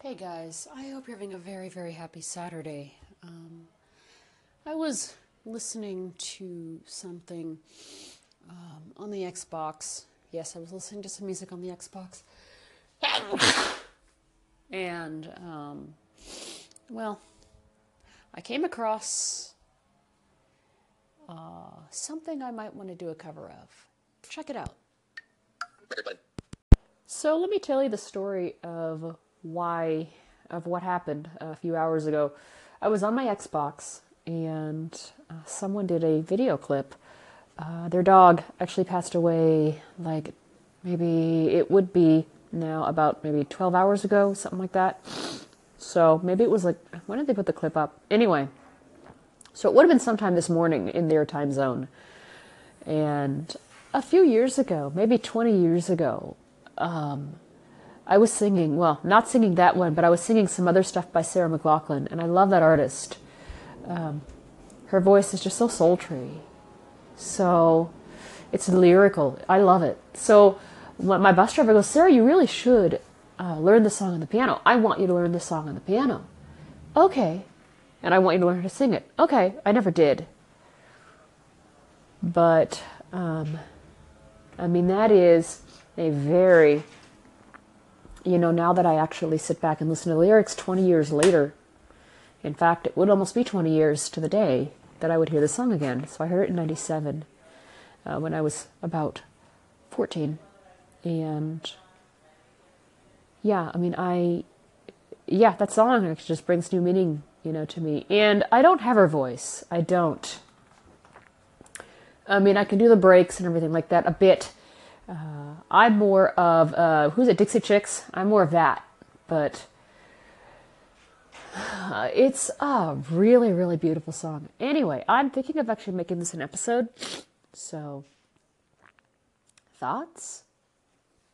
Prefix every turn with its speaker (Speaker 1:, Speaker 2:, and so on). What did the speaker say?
Speaker 1: Hey guys, I hope you're having a very, very happy Saturday. Um, I was listening to something um, on the Xbox. Yes, I was listening to some music on the Xbox. and, um, well, I came across uh, something I might want to do a cover of. Check it out. So, let me tell you the story of why of what happened a few hours ago. I was on my Xbox and uh, someone did a video clip. Uh, their dog actually passed away like maybe it would be now about maybe 12 hours ago, something like that. So maybe it was like, when did they put the clip up? Anyway, so it would have been sometime this morning in their time zone. And a few years ago, maybe 20 years ago, um, I was singing, well, not singing that one, but I was singing some other stuff by Sarah McLachlan, and I love that artist. Um, her voice is just so sultry. So it's lyrical. I love it. So my bus driver goes, Sarah, you really should uh, learn the song on the piano. I want you to learn the song on the piano. Okay. And I want you to learn how to sing it. Okay. I never did. But, um, I mean, that is a very you know, now that I actually sit back and listen to the lyrics 20 years later, in fact, it would almost be 20 years to the day that I would hear the song again. So I heard it in 97 uh, when I was about 14. And yeah, I mean, I, yeah, that song just brings new meaning, you know, to me. And I don't have her voice. I don't. I mean, I can do the breaks and everything like that a bit uh, I'm more of uh, who's it? Dixie Chicks. I'm more of that, but uh, it's a really, really beautiful song. Anyway, I'm thinking of actually making this an episode. So, thoughts?